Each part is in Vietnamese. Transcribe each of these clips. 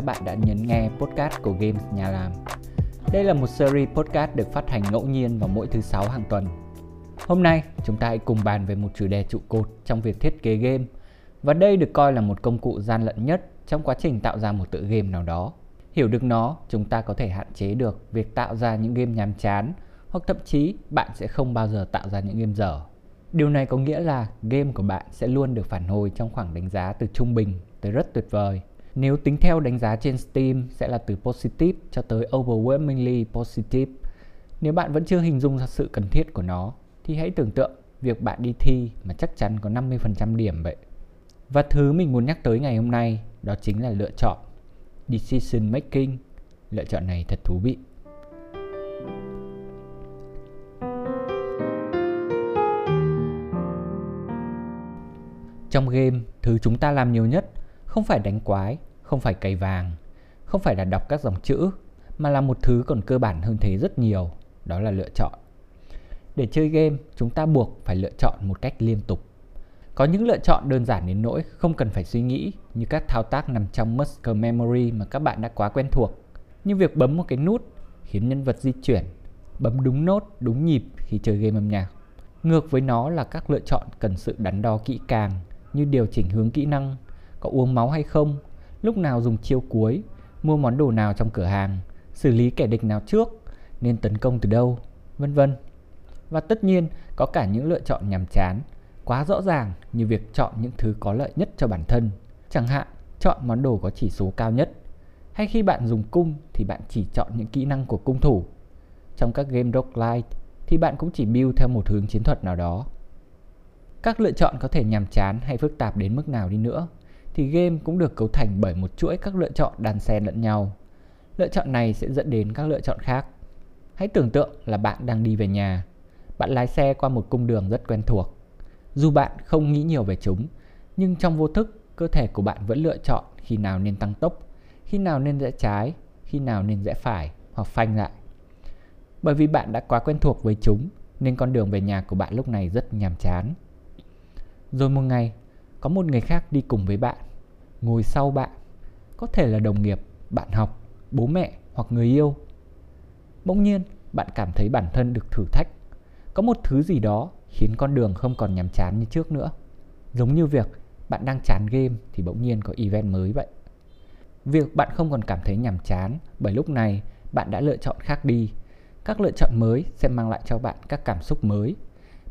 các bạn đã nhấn nghe podcast của Games Nhà Làm. Đây là một series podcast được phát hành ngẫu nhiên vào mỗi thứ sáu hàng tuần. Hôm nay, chúng ta hãy cùng bàn về một chủ đề trụ cột trong việc thiết kế game và đây được coi là một công cụ gian lận nhất trong quá trình tạo ra một tựa game nào đó. Hiểu được nó, chúng ta có thể hạn chế được việc tạo ra những game nhàm chán hoặc thậm chí bạn sẽ không bao giờ tạo ra những game dở. Điều này có nghĩa là game của bạn sẽ luôn được phản hồi trong khoảng đánh giá từ trung bình tới rất tuyệt vời. Nếu tính theo đánh giá trên Steam sẽ là từ positive cho tới overwhelmingly positive. Nếu bạn vẫn chưa hình dung ra sự cần thiết của nó thì hãy tưởng tượng việc bạn đi thi mà chắc chắn có 50% điểm vậy. Và thứ mình muốn nhắc tới ngày hôm nay đó chính là lựa chọn. Decision making. Lựa chọn này thật thú vị. Trong game, thứ chúng ta làm nhiều nhất không phải đánh quái, không phải cày vàng, không phải là đọc các dòng chữ, mà là một thứ còn cơ bản hơn thế rất nhiều, đó là lựa chọn. Để chơi game, chúng ta buộc phải lựa chọn một cách liên tục. Có những lựa chọn đơn giản đến nỗi không cần phải suy nghĩ như các thao tác nằm trong muscle memory mà các bạn đã quá quen thuộc. Như việc bấm một cái nút khiến nhân vật di chuyển, bấm đúng nốt, đúng nhịp khi chơi game âm nhạc. Ngược với nó là các lựa chọn cần sự đắn đo kỹ càng như điều chỉnh hướng kỹ năng, có uống máu hay không, lúc nào dùng chiêu cuối, mua món đồ nào trong cửa hàng, xử lý kẻ địch nào trước, nên tấn công từ đâu, vân vân. Và tất nhiên có cả những lựa chọn nhàm chán, quá rõ ràng như việc chọn những thứ có lợi nhất cho bản thân. Chẳng hạn, chọn món đồ có chỉ số cao nhất. Hay khi bạn dùng cung thì bạn chỉ chọn những kỹ năng của cung thủ. Trong các game roguelite thì bạn cũng chỉ build theo một hướng chiến thuật nào đó. Các lựa chọn có thể nhàm chán hay phức tạp đến mức nào đi nữa thì game cũng được cấu thành bởi một chuỗi các lựa chọn đan xen lẫn nhau. Lựa chọn này sẽ dẫn đến các lựa chọn khác. Hãy tưởng tượng là bạn đang đi về nhà. Bạn lái xe qua một cung đường rất quen thuộc. Dù bạn không nghĩ nhiều về chúng, nhưng trong vô thức, cơ thể của bạn vẫn lựa chọn khi nào nên tăng tốc, khi nào nên rẽ trái, khi nào nên rẽ phải hoặc phanh lại. Bởi vì bạn đã quá quen thuộc với chúng, nên con đường về nhà của bạn lúc này rất nhàm chán. Rồi một ngày, có một người khác đi cùng với bạn, ngồi sau bạn, có thể là đồng nghiệp, bạn học, bố mẹ hoặc người yêu. Bỗng nhiên, bạn cảm thấy bản thân được thử thách. Có một thứ gì đó khiến con đường không còn nhàm chán như trước nữa. Giống như việc bạn đang chán game thì bỗng nhiên có event mới vậy. Việc bạn không còn cảm thấy nhàm chán bởi lúc này bạn đã lựa chọn khác đi. Các lựa chọn mới sẽ mang lại cho bạn các cảm xúc mới.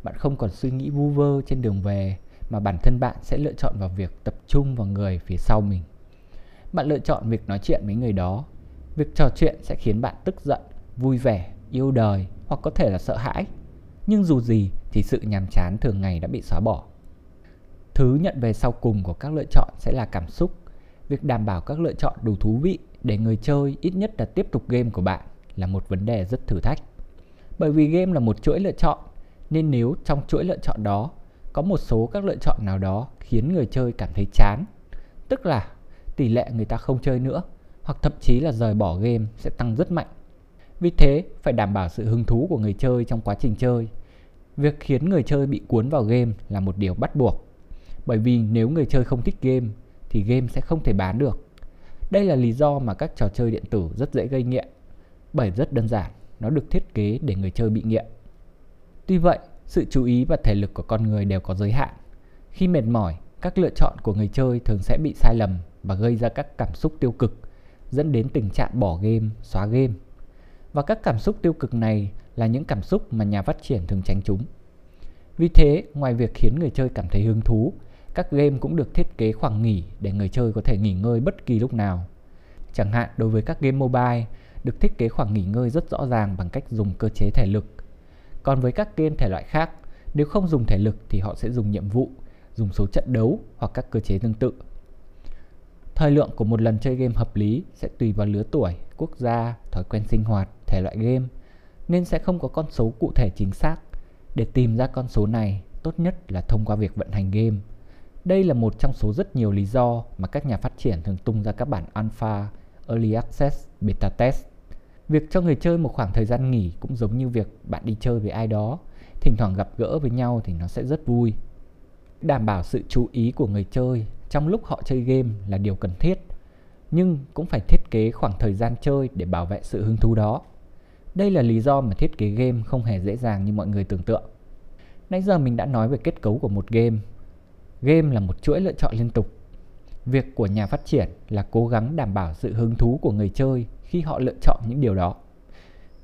Bạn không còn suy nghĩ vu vơ trên đường về mà bản thân bạn sẽ lựa chọn vào việc tập trung vào người phía sau mình. Bạn lựa chọn việc nói chuyện với người đó. Việc trò chuyện sẽ khiến bạn tức giận, vui vẻ, yêu đời hoặc có thể là sợ hãi. Nhưng dù gì thì sự nhàm chán thường ngày đã bị xóa bỏ. Thứ nhận về sau cùng của các lựa chọn sẽ là cảm xúc. Việc đảm bảo các lựa chọn đủ thú vị để người chơi ít nhất là tiếp tục game của bạn là một vấn đề rất thử thách. Bởi vì game là một chuỗi lựa chọn, nên nếu trong chuỗi lựa chọn đó có một số các lựa chọn nào đó khiến người chơi cảm thấy chán, tức là tỷ lệ người ta không chơi nữa hoặc thậm chí là rời bỏ game sẽ tăng rất mạnh. Vì thế, phải đảm bảo sự hứng thú của người chơi trong quá trình chơi. Việc khiến người chơi bị cuốn vào game là một điều bắt buộc. Bởi vì nếu người chơi không thích game thì game sẽ không thể bán được. Đây là lý do mà các trò chơi điện tử rất dễ gây nghiện. Bởi rất đơn giản, nó được thiết kế để người chơi bị nghiện. Tuy vậy, sự chú ý và thể lực của con người đều có giới hạn. Khi mệt mỏi, các lựa chọn của người chơi thường sẽ bị sai lầm và gây ra các cảm xúc tiêu cực, dẫn đến tình trạng bỏ game, xóa game. Và các cảm xúc tiêu cực này là những cảm xúc mà nhà phát triển thường tránh chúng. Vì thế, ngoài việc khiến người chơi cảm thấy hứng thú, các game cũng được thiết kế khoảng nghỉ để người chơi có thể nghỉ ngơi bất kỳ lúc nào. Chẳng hạn đối với các game mobile, được thiết kế khoảng nghỉ ngơi rất rõ ràng bằng cách dùng cơ chế thể lực còn với các game thể loại khác, nếu không dùng thể lực thì họ sẽ dùng nhiệm vụ, dùng số trận đấu hoặc các cơ chế tương tự. Thời lượng của một lần chơi game hợp lý sẽ tùy vào lứa tuổi, quốc gia, thói quen sinh hoạt, thể loại game, nên sẽ không có con số cụ thể chính xác. Để tìm ra con số này, tốt nhất là thông qua việc vận hành game. Đây là một trong số rất nhiều lý do mà các nhà phát triển thường tung ra các bản alpha, early access, beta test Việc cho người chơi một khoảng thời gian nghỉ cũng giống như việc bạn đi chơi với ai đó, thỉnh thoảng gặp gỡ với nhau thì nó sẽ rất vui. Đảm bảo sự chú ý của người chơi trong lúc họ chơi game là điều cần thiết. nhưng cũng phải thiết kế khoảng thời gian chơi để bảo vệ sự hứng thú đó. Đây là lý do mà thiết kế game không hề dễ dàng như mọi người tưởng tượng. Nãy giờ mình đã nói về kết cấu của một game. Game là một chuỗi lựa chọn liên tục. Việc của nhà phát triển là cố gắng đảm bảo sự hứng thú của người chơi khi họ lựa chọn những điều đó.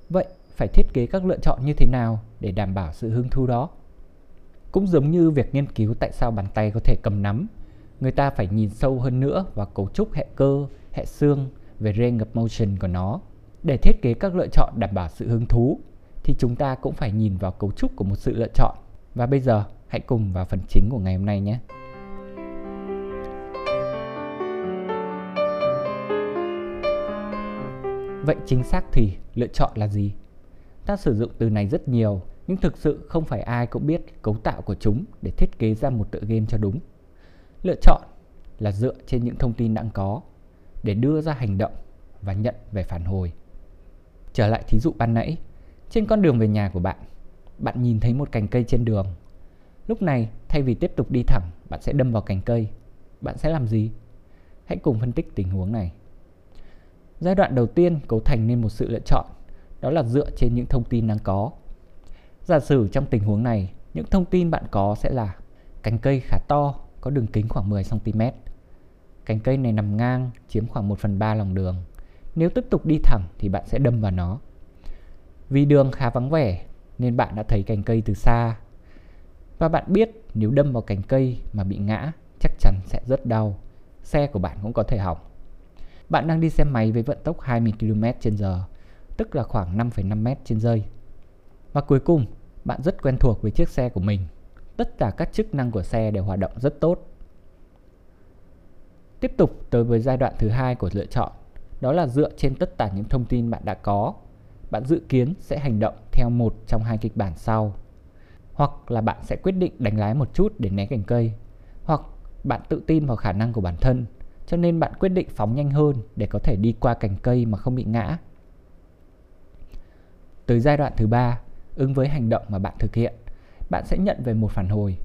Vậy phải thiết kế các lựa chọn như thế nào để đảm bảo sự hứng thú đó? Cũng giống như việc nghiên cứu tại sao bàn tay có thể cầm nắm, người ta phải nhìn sâu hơn nữa vào cấu trúc hệ cơ, hệ xương, về range of motion của nó. Để thiết kế các lựa chọn đảm bảo sự hứng thú thì chúng ta cũng phải nhìn vào cấu trúc của một sự lựa chọn. Và bây giờ hãy cùng vào phần chính của ngày hôm nay nhé. Vậy chính xác thì lựa chọn là gì? Ta sử dụng từ này rất nhiều nhưng thực sự không phải ai cũng biết cấu tạo của chúng để thiết kế ra một tựa game cho đúng. Lựa chọn là dựa trên những thông tin đang có để đưa ra hành động và nhận về phản hồi. Trở lại thí dụ ban nãy, trên con đường về nhà của bạn, bạn nhìn thấy một cành cây trên đường. Lúc này, thay vì tiếp tục đi thẳng, bạn sẽ đâm vào cành cây. Bạn sẽ làm gì? Hãy cùng phân tích tình huống này. Giai đoạn đầu tiên cấu thành nên một sự lựa chọn, đó là dựa trên những thông tin đang có. Giả sử trong tình huống này, những thông tin bạn có sẽ là cành cây khá to, có đường kính khoảng 10 cm. Cành cây này nằm ngang, chiếm khoảng 1 phần 3 lòng đường. Nếu tiếp tục đi thẳng thì bạn sẽ đâm vào nó. Vì đường khá vắng vẻ nên bạn đã thấy cành cây từ xa. Và bạn biết nếu đâm vào cành cây mà bị ngã chắc chắn sẽ rất đau. Xe của bạn cũng có thể hỏng. Bạn đang đi xe máy với vận tốc 20 km h tức là khoảng 5,5 m trên giây. Và cuối cùng, bạn rất quen thuộc với chiếc xe của mình. Tất cả các chức năng của xe đều hoạt động rất tốt. Tiếp tục tới với giai đoạn thứ hai của lựa chọn, đó là dựa trên tất cả những thông tin bạn đã có. Bạn dự kiến sẽ hành động theo một trong hai kịch bản sau. Hoặc là bạn sẽ quyết định đánh lái một chút để né cành cây, hoặc bạn tự tin vào khả năng của bản thân cho nên bạn quyết định phóng nhanh hơn để có thể đi qua cành cây mà không bị ngã. Tới giai đoạn thứ ba, ứng với hành động mà bạn thực hiện, bạn sẽ nhận về một phản hồi.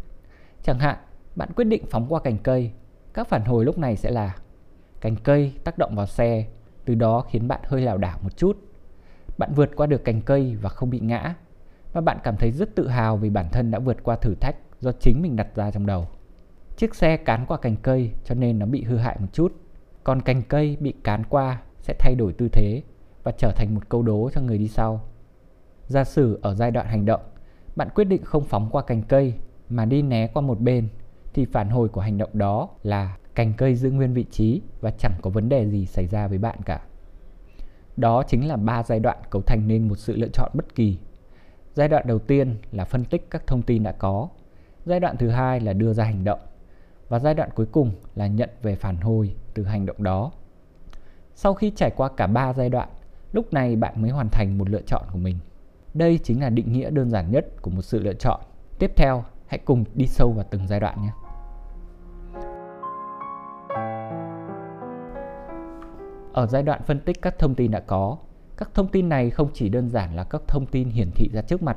Chẳng hạn, bạn quyết định phóng qua cành cây, các phản hồi lúc này sẽ là cành cây tác động vào xe, từ đó khiến bạn hơi lảo đảo một chút. Bạn vượt qua được cành cây và không bị ngã, và bạn cảm thấy rất tự hào vì bản thân đã vượt qua thử thách do chính mình đặt ra trong đầu. Chiếc xe cán qua cành cây cho nên nó bị hư hại một chút. Còn cành cây bị cán qua sẽ thay đổi tư thế và trở thành một câu đố cho người đi sau. Giả sử ở giai đoạn hành động, bạn quyết định không phóng qua cành cây mà đi né qua một bên thì phản hồi của hành động đó là cành cây giữ nguyên vị trí và chẳng có vấn đề gì xảy ra với bạn cả. Đó chính là ba giai đoạn cấu thành nên một sự lựa chọn bất kỳ. Giai đoạn đầu tiên là phân tích các thông tin đã có. Giai đoạn thứ hai là đưa ra hành động và giai đoạn cuối cùng là nhận về phản hồi từ hành động đó. Sau khi trải qua cả ba giai đoạn, lúc này bạn mới hoàn thành một lựa chọn của mình. Đây chính là định nghĩa đơn giản nhất của một sự lựa chọn. Tiếp theo, hãy cùng đi sâu vào từng giai đoạn nhé. Ở giai đoạn phân tích các thông tin đã có, các thông tin này không chỉ đơn giản là các thông tin hiển thị ra trước mặt,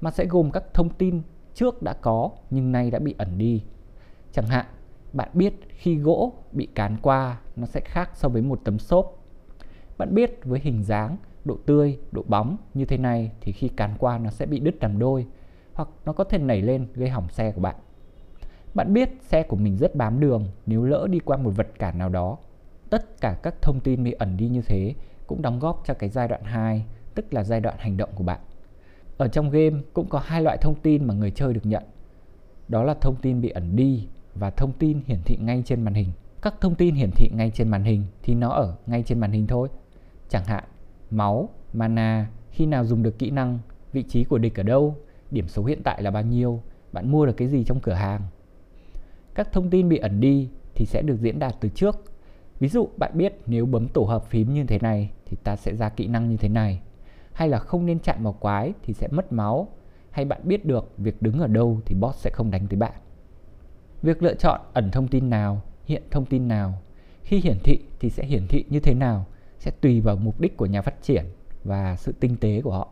mà sẽ gồm các thông tin trước đã có nhưng nay đã bị ẩn đi Chẳng hạn, bạn biết khi gỗ bị cán qua nó sẽ khác so với một tấm xốp. Bạn biết với hình dáng, độ tươi, độ bóng như thế này thì khi cán qua nó sẽ bị đứt làm đôi hoặc nó có thể nảy lên gây hỏng xe của bạn. Bạn biết xe của mình rất bám đường nếu lỡ đi qua một vật cản nào đó. Tất cả các thông tin bị ẩn đi như thế cũng đóng góp cho cái giai đoạn 2, tức là giai đoạn hành động của bạn. Ở trong game cũng có hai loại thông tin mà người chơi được nhận. Đó là thông tin bị ẩn đi và thông tin hiển thị ngay trên màn hình. Các thông tin hiển thị ngay trên màn hình thì nó ở ngay trên màn hình thôi. Chẳng hạn, máu, mana, khi nào dùng được kỹ năng, vị trí của địch ở đâu, điểm số hiện tại là bao nhiêu, bạn mua được cái gì trong cửa hàng. Các thông tin bị ẩn đi thì sẽ được diễn đạt từ trước. Ví dụ bạn biết nếu bấm tổ hợp phím như thế này thì ta sẽ ra kỹ năng như thế này. Hay là không nên chạm vào quái thì sẽ mất máu. Hay bạn biết được việc đứng ở đâu thì boss sẽ không đánh tới bạn. Việc lựa chọn ẩn thông tin nào, hiện thông tin nào, khi hiển thị thì sẽ hiển thị như thế nào sẽ tùy vào mục đích của nhà phát triển và sự tinh tế của họ.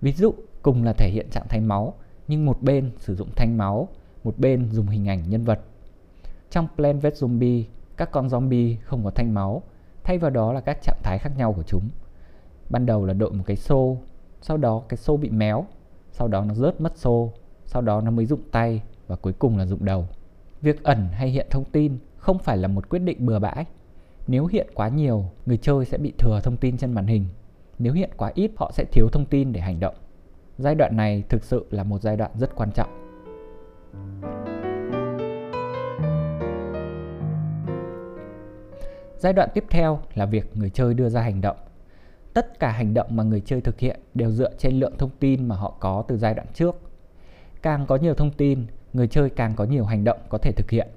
Ví dụ, cùng là thể hiện trạng thái máu, nhưng một bên sử dụng thanh máu, một bên dùng hình ảnh nhân vật. Trong Plan vs Zombie, Các con zombie không có thanh máu, thay vào đó là các trạng thái khác nhau của chúng. Ban đầu là đội một cái xô, sau đó cái xô bị méo, sau đó nó rớt mất xô, sau đó nó mới dụng tay và cuối cùng là dụng đầu. Việc ẩn hay hiện thông tin không phải là một quyết định bừa bãi. Nếu hiện quá nhiều, người chơi sẽ bị thừa thông tin trên màn hình. Nếu hiện quá ít, họ sẽ thiếu thông tin để hành động. Giai đoạn này thực sự là một giai đoạn rất quan trọng. Giai đoạn tiếp theo là việc người chơi đưa ra hành động. Tất cả hành động mà người chơi thực hiện đều dựa trên lượng thông tin mà họ có từ giai đoạn trước. Càng có nhiều thông tin, người chơi càng có nhiều hành động có thể thực hiện.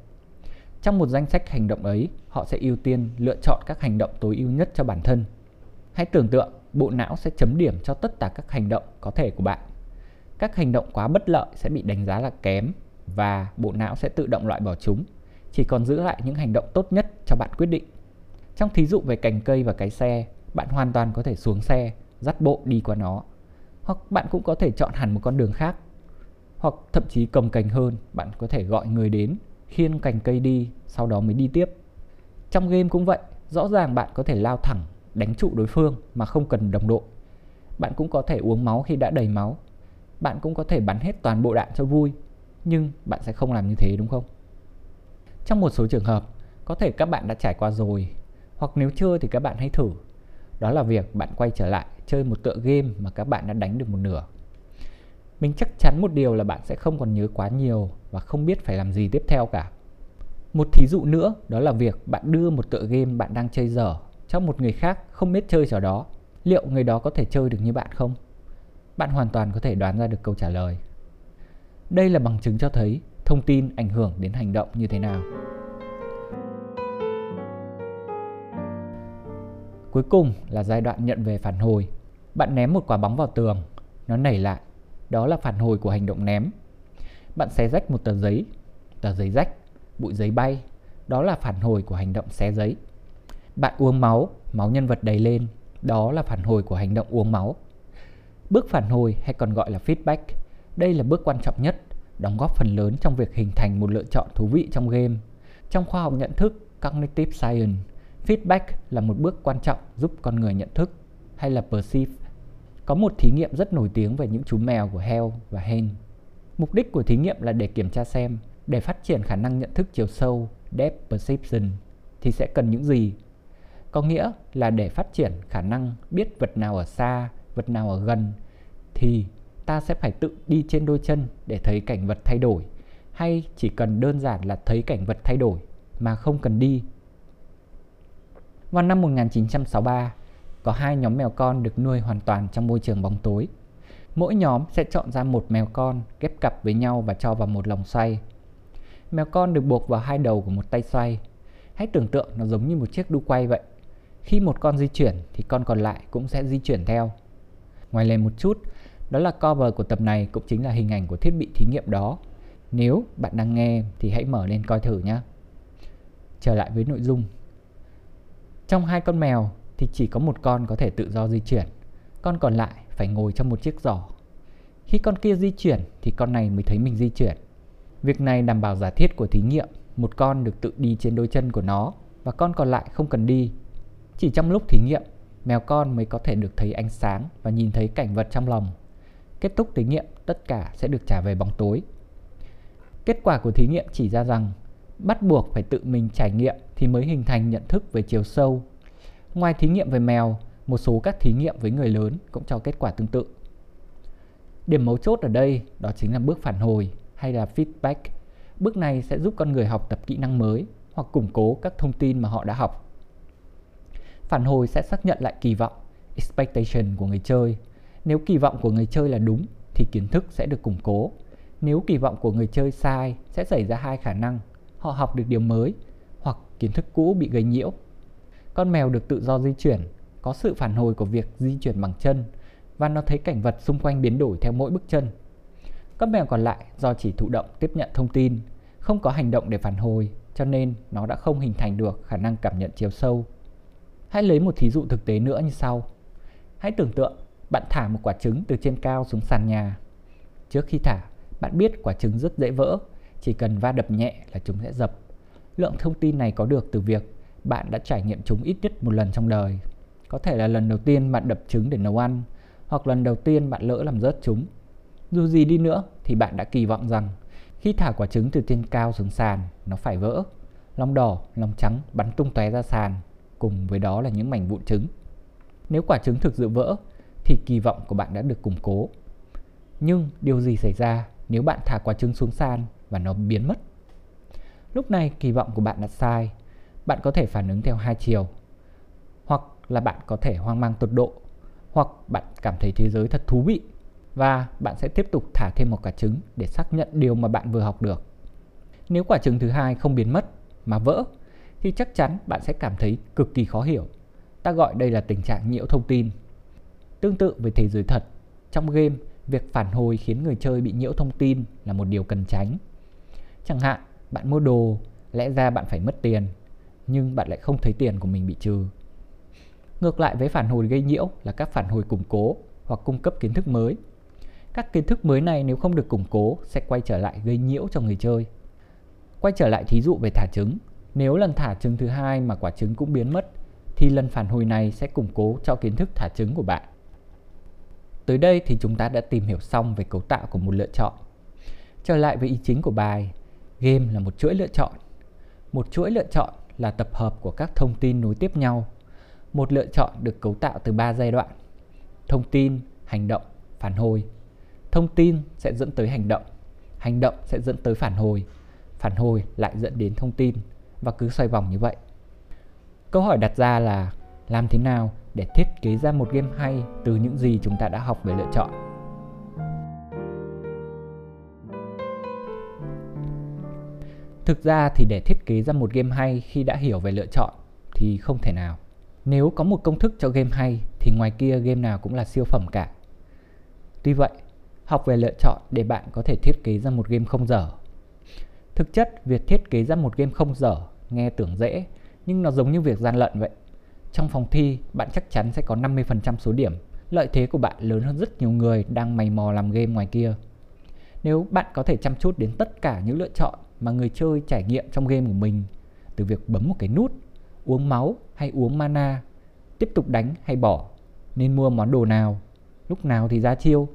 Trong một danh sách hành động ấy, họ sẽ ưu tiên lựa chọn các hành động tối ưu nhất cho bản thân. Hãy tưởng tượng bộ não sẽ chấm điểm cho tất cả các hành động có thể của bạn. Các hành động quá bất lợi sẽ bị đánh giá là kém và bộ não sẽ tự động loại bỏ chúng, chỉ còn giữ lại những hành động tốt nhất cho bạn quyết định. Trong thí dụ về cành cây và cái xe, bạn hoàn toàn có thể xuống xe, dắt bộ đi qua nó. Hoặc bạn cũng có thể chọn hẳn một con đường khác. Hoặc thậm chí cầm cành hơn, bạn có thể gọi người đến, khiêng cành cây đi, sau đó mới đi tiếp. Trong game cũng vậy, rõ ràng bạn có thể lao thẳng, đánh trụ đối phương mà không cần đồng đội. Bạn cũng có thể uống máu khi đã đầy máu. Bạn cũng có thể bắn hết toàn bộ đạn cho vui, nhưng bạn sẽ không làm như thế đúng không? Trong một số trường hợp, có thể các bạn đã trải qua rồi hoặc nếu chưa thì các bạn hãy thử. Đó là việc bạn quay trở lại chơi một tựa game mà các bạn đã đánh được một nửa. Mình chắc chắn một điều là bạn sẽ không còn nhớ quá nhiều và không biết phải làm gì tiếp theo cả. Một thí dụ nữa đó là việc bạn đưa một tựa game bạn đang chơi dở cho một người khác không biết chơi trò đó. Liệu người đó có thể chơi được như bạn không? Bạn hoàn toàn có thể đoán ra được câu trả lời. Đây là bằng chứng cho thấy thông tin ảnh hưởng đến hành động như thế nào. Cuối cùng là giai đoạn nhận về phản hồi. Bạn ném một quả bóng vào tường, nó nảy lại. Đó là phản hồi của hành động ném. Bạn xé rách một tờ giấy, tờ giấy rách, bụi giấy bay. Đó là phản hồi của hành động xé giấy. Bạn uống máu, máu nhân vật đầy lên. Đó là phản hồi của hành động uống máu. Bước phản hồi hay còn gọi là feedback. Đây là bước quan trọng nhất, đóng góp phần lớn trong việc hình thành một lựa chọn thú vị trong game. Trong khoa học nhận thức Cognitive Science, Feedback là một bước quan trọng giúp con người nhận thức hay là perceive. Có một thí nghiệm rất nổi tiếng về những chú mèo của Hell và Hen. Mục đích của thí nghiệm là để kiểm tra xem để phát triển khả năng nhận thức chiều sâu depth perception thì sẽ cần những gì. Có nghĩa là để phát triển khả năng biết vật nào ở xa, vật nào ở gần thì ta sẽ phải tự đi trên đôi chân để thấy cảnh vật thay đổi hay chỉ cần đơn giản là thấy cảnh vật thay đổi mà không cần đi vào năm 1963, có hai nhóm mèo con được nuôi hoàn toàn trong môi trường bóng tối. Mỗi nhóm sẽ chọn ra một mèo con ghép cặp với nhau và cho vào một lồng xoay. Mèo con được buộc vào hai đầu của một tay xoay. Hãy tưởng tượng nó giống như một chiếc đu quay vậy. Khi một con di chuyển thì con còn lại cũng sẽ di chuyển theo. Ngoài lề một chút, đó là cover của tập này cũng chính là hình ảnh của thiết bị thí nghiệm đó. Nếu bạn đang nghe thì hãy mở lên coi thử nhé. Trở lại với nội dung trong hai con mèo thì chỉ có một con có thể tự do di chuyển, con còn lại phải ngồi trong một chiếc giỏ. Khi con kia di chuyển thì con này mới thấy mình di chuyển. Việc này đảm bảo giả thiết của thí nghiệm, một con được tự đi trên đôi chân của nó và con còn lại không cần đi. Chỉ trong lúc thí nghiệm, mèo con mới có thể được thấy ánh sáng và nhìn thấy cảnh vật trong lòng. Kết thúc thí nghiệm, tất cả sẽ được trả về bóng tối. Kết quả của thí nghiệm chỉ ra rằng bắt buộc phải tự mình trải nghiệm thì mới hình thành nhận thức về chiều sâu. Ngoài thí nghiệm về mèo, một số các thí nghiệm với người lớn cũng cho kết quả tương tự. Điểm mấu chốt ở đây đó chính là bước phản hồi hay là feedback. Bước này sẽ giúp con người học tập kỹ năng mới hoặc củng cố các thông tin mà họ đã học. Phản hồi sẽ xác nhận lại kỳ vọng, expectation của người chơi. Nếu kỳ vọng của người chơi là đúng thì kiến thức sẽ được củng cố. Nếu kỳ vọng của người chơi sai sẽ xảy ra hai khả năng. Họ học được điều mới hoặc kiến thức cũ bị gây nhiễu. Con mèo được tự do di chuyển, có sự phản hồi của việc di chuyển bằng chân và nó thấy cảnh vật xung quanh biến đổi theo mỗi bước chân. Con mèo còn lại do chỉ thụ động tiếp nhận thông tin, không có hành động để phản hồi, cho nên nó đã không hình thành được khả năng cảm nhận chiều sâu. Hãy lấy một thí dụ thực tế nữa như sau. Hãy tưởng tượng bạn thả một quả trứng từ trên cao xuống sàn nhà. Trước khi thả, bạn biết quả trứng rất dễ vỡ, chỉ cần va đập nhẹ là chúng sẽ dập Lượng thông tin này có được từ việc bạn đã trải nghiệm chúng ít nhất một lần trong đời. Có thể là lần đầu tiên bạn đập trứng để nấu ăn, hoặc lần đầu tiên bạn lỡ làm rớt chúng. Dù gì đi nữa thì bạn đã kỳ vọng rằng khi thả quả trứng từ trên cao xuống sàn, nó phải vỡ. Lòng đỏ, lòng trắng bắn tung tóe ra sàn, cùng với đó là những mảnh vụn trứng. Nếu quả trứng thực sự vỡ, thì kỳ vọng của bạn đã được củng cố. Nhưng điều gì xảy ra nếu bạn thả quả trứng xuống sàn và nó biến mất? Lúc này kỳ vọng của bạn đã sai. Bạn có thể phản ứng theo hai chiều. Hoặc là bạn có thể hoang mang tột độ, hoặc bạn cảm thấy thế giới thật thú vị và bạn sẽ tiếp tục thả thêm một quả trứng để xác nhận điều mà bạn vừa học được. Nếu quả trứng thứ hai không biến mất mà vỡ thì chắc chắn bạn sẽ cảm thấy cực kỳ khó hiểu. Ta gọi đây là tình trạng nhiễu thông tin. Tương tự với thế giới thật, trong game, việc phản hồi khiến người chơi bị nhiễu thông tin là một điều cần tránh. Chẳng hạn, bạn mua đồ, lẽ ra bạn phải mất tiền, nhưng bạn lại không thấy tiền của mình bị trừ. Ngược lại với phản hồi gây nhiễu là các phản hồi củng cố hoặc cung cấp kiến thức mới. Các kiến thức mới này nếu không được củng cố sẽ quay trở lại gây nhiễu cho người chơi. Quay trở lại thí dụ về thả trứng, nếu lần thả trứng thứ hai mà quả trứng cũng biến mất thì lần phản hồi này sẽ củng cố cho kiến thức thả trứng của bạn. Tới đây thì chúng ta đã tìm hiểu xong về cấu tạo của một lựa chọn. Trở lại với ý chính của bài, game là một chuỗi lựa chọn. Một chuỗi lựa chọn là tập hợp của các thông tin nối tiếp nhau. Một lựa chọn được cấu tạo từ 3 giai đoạn. Thông tin, hành động, phản hồi. Thông tin sẽ dẫn tới hành động, hành động sẽ dẫn tới phản hồi, phản hồi lại dẫn đến thông tin và cứ xoay vòng như vậy. Câu hỏi đặt ra là làm thế nào để thiết kế ra một game hay từ những gì chúng ta đã học về lựa chọn? Thực ra thì để thiết kế ra một game hay khi đã hiểu về lựa chọn thì không thể nào. Nếu có một công thức cho game hay thì ngoài kia game nào cũng là siêu phẩm cả. Tuy vậy, học về lựa chọn để bạn có thể thiết kế ra một game không dở. Thực chất, việc thiết kế ra một game không dở nghe tưởng dễ, nhưng nó giống như việc gian lận vậy. Trong phòng thi, bạn chắc chắn sẽ có 50% số điểm. Lợi thế của bạn lớn hơn rất nhiều người đang mày mò làm game ngoài kia. Nếu bạn có thể chăm chút đến tất cả những lựa chọn mà người chơi trải nghiệm trong game của mình, từ việc bấm một cái nút, uống máu hay uống mana, tiếp tục đánh hay bỏ, nên mua món đồ nào, lúc nào thì ra chiêu,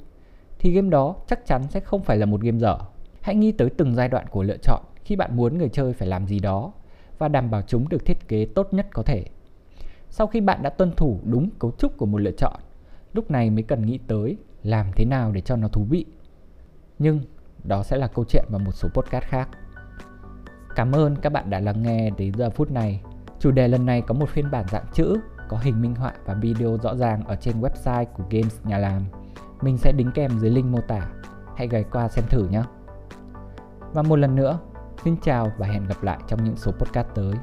thì game đó chắc chắn sẽ không phải là một game dở. Hãy nghĩ tới từng giai đoạn của lựa chọn khi bạn muốn người chơi phải làm gì đó và đảm bảo chúng được thiết kế tốt nhất có thể. Sau khi bạn đã tuân thủ đúng cấu trúc của một lựa chọn, lúc này mới cần nghĩ tới làm thế nào để cho nó thú vị. Nhưng đó sẽ là câu chuyện vào một số podcast khác. Cảm ơn các bạn đã lắng nghe đến giờ phút này. Chủ đề lần này có một phiên bản dạng chữ, có hình minh họa và video rõ ràng ở trên website của Games Nhà Làm. Mình sẽ đính kèm dưới link mô tả. Hãy ghé qua xem thử nhé. Và một lần nữa, xin chào và hẹn gặp lại trong những số podcast tới.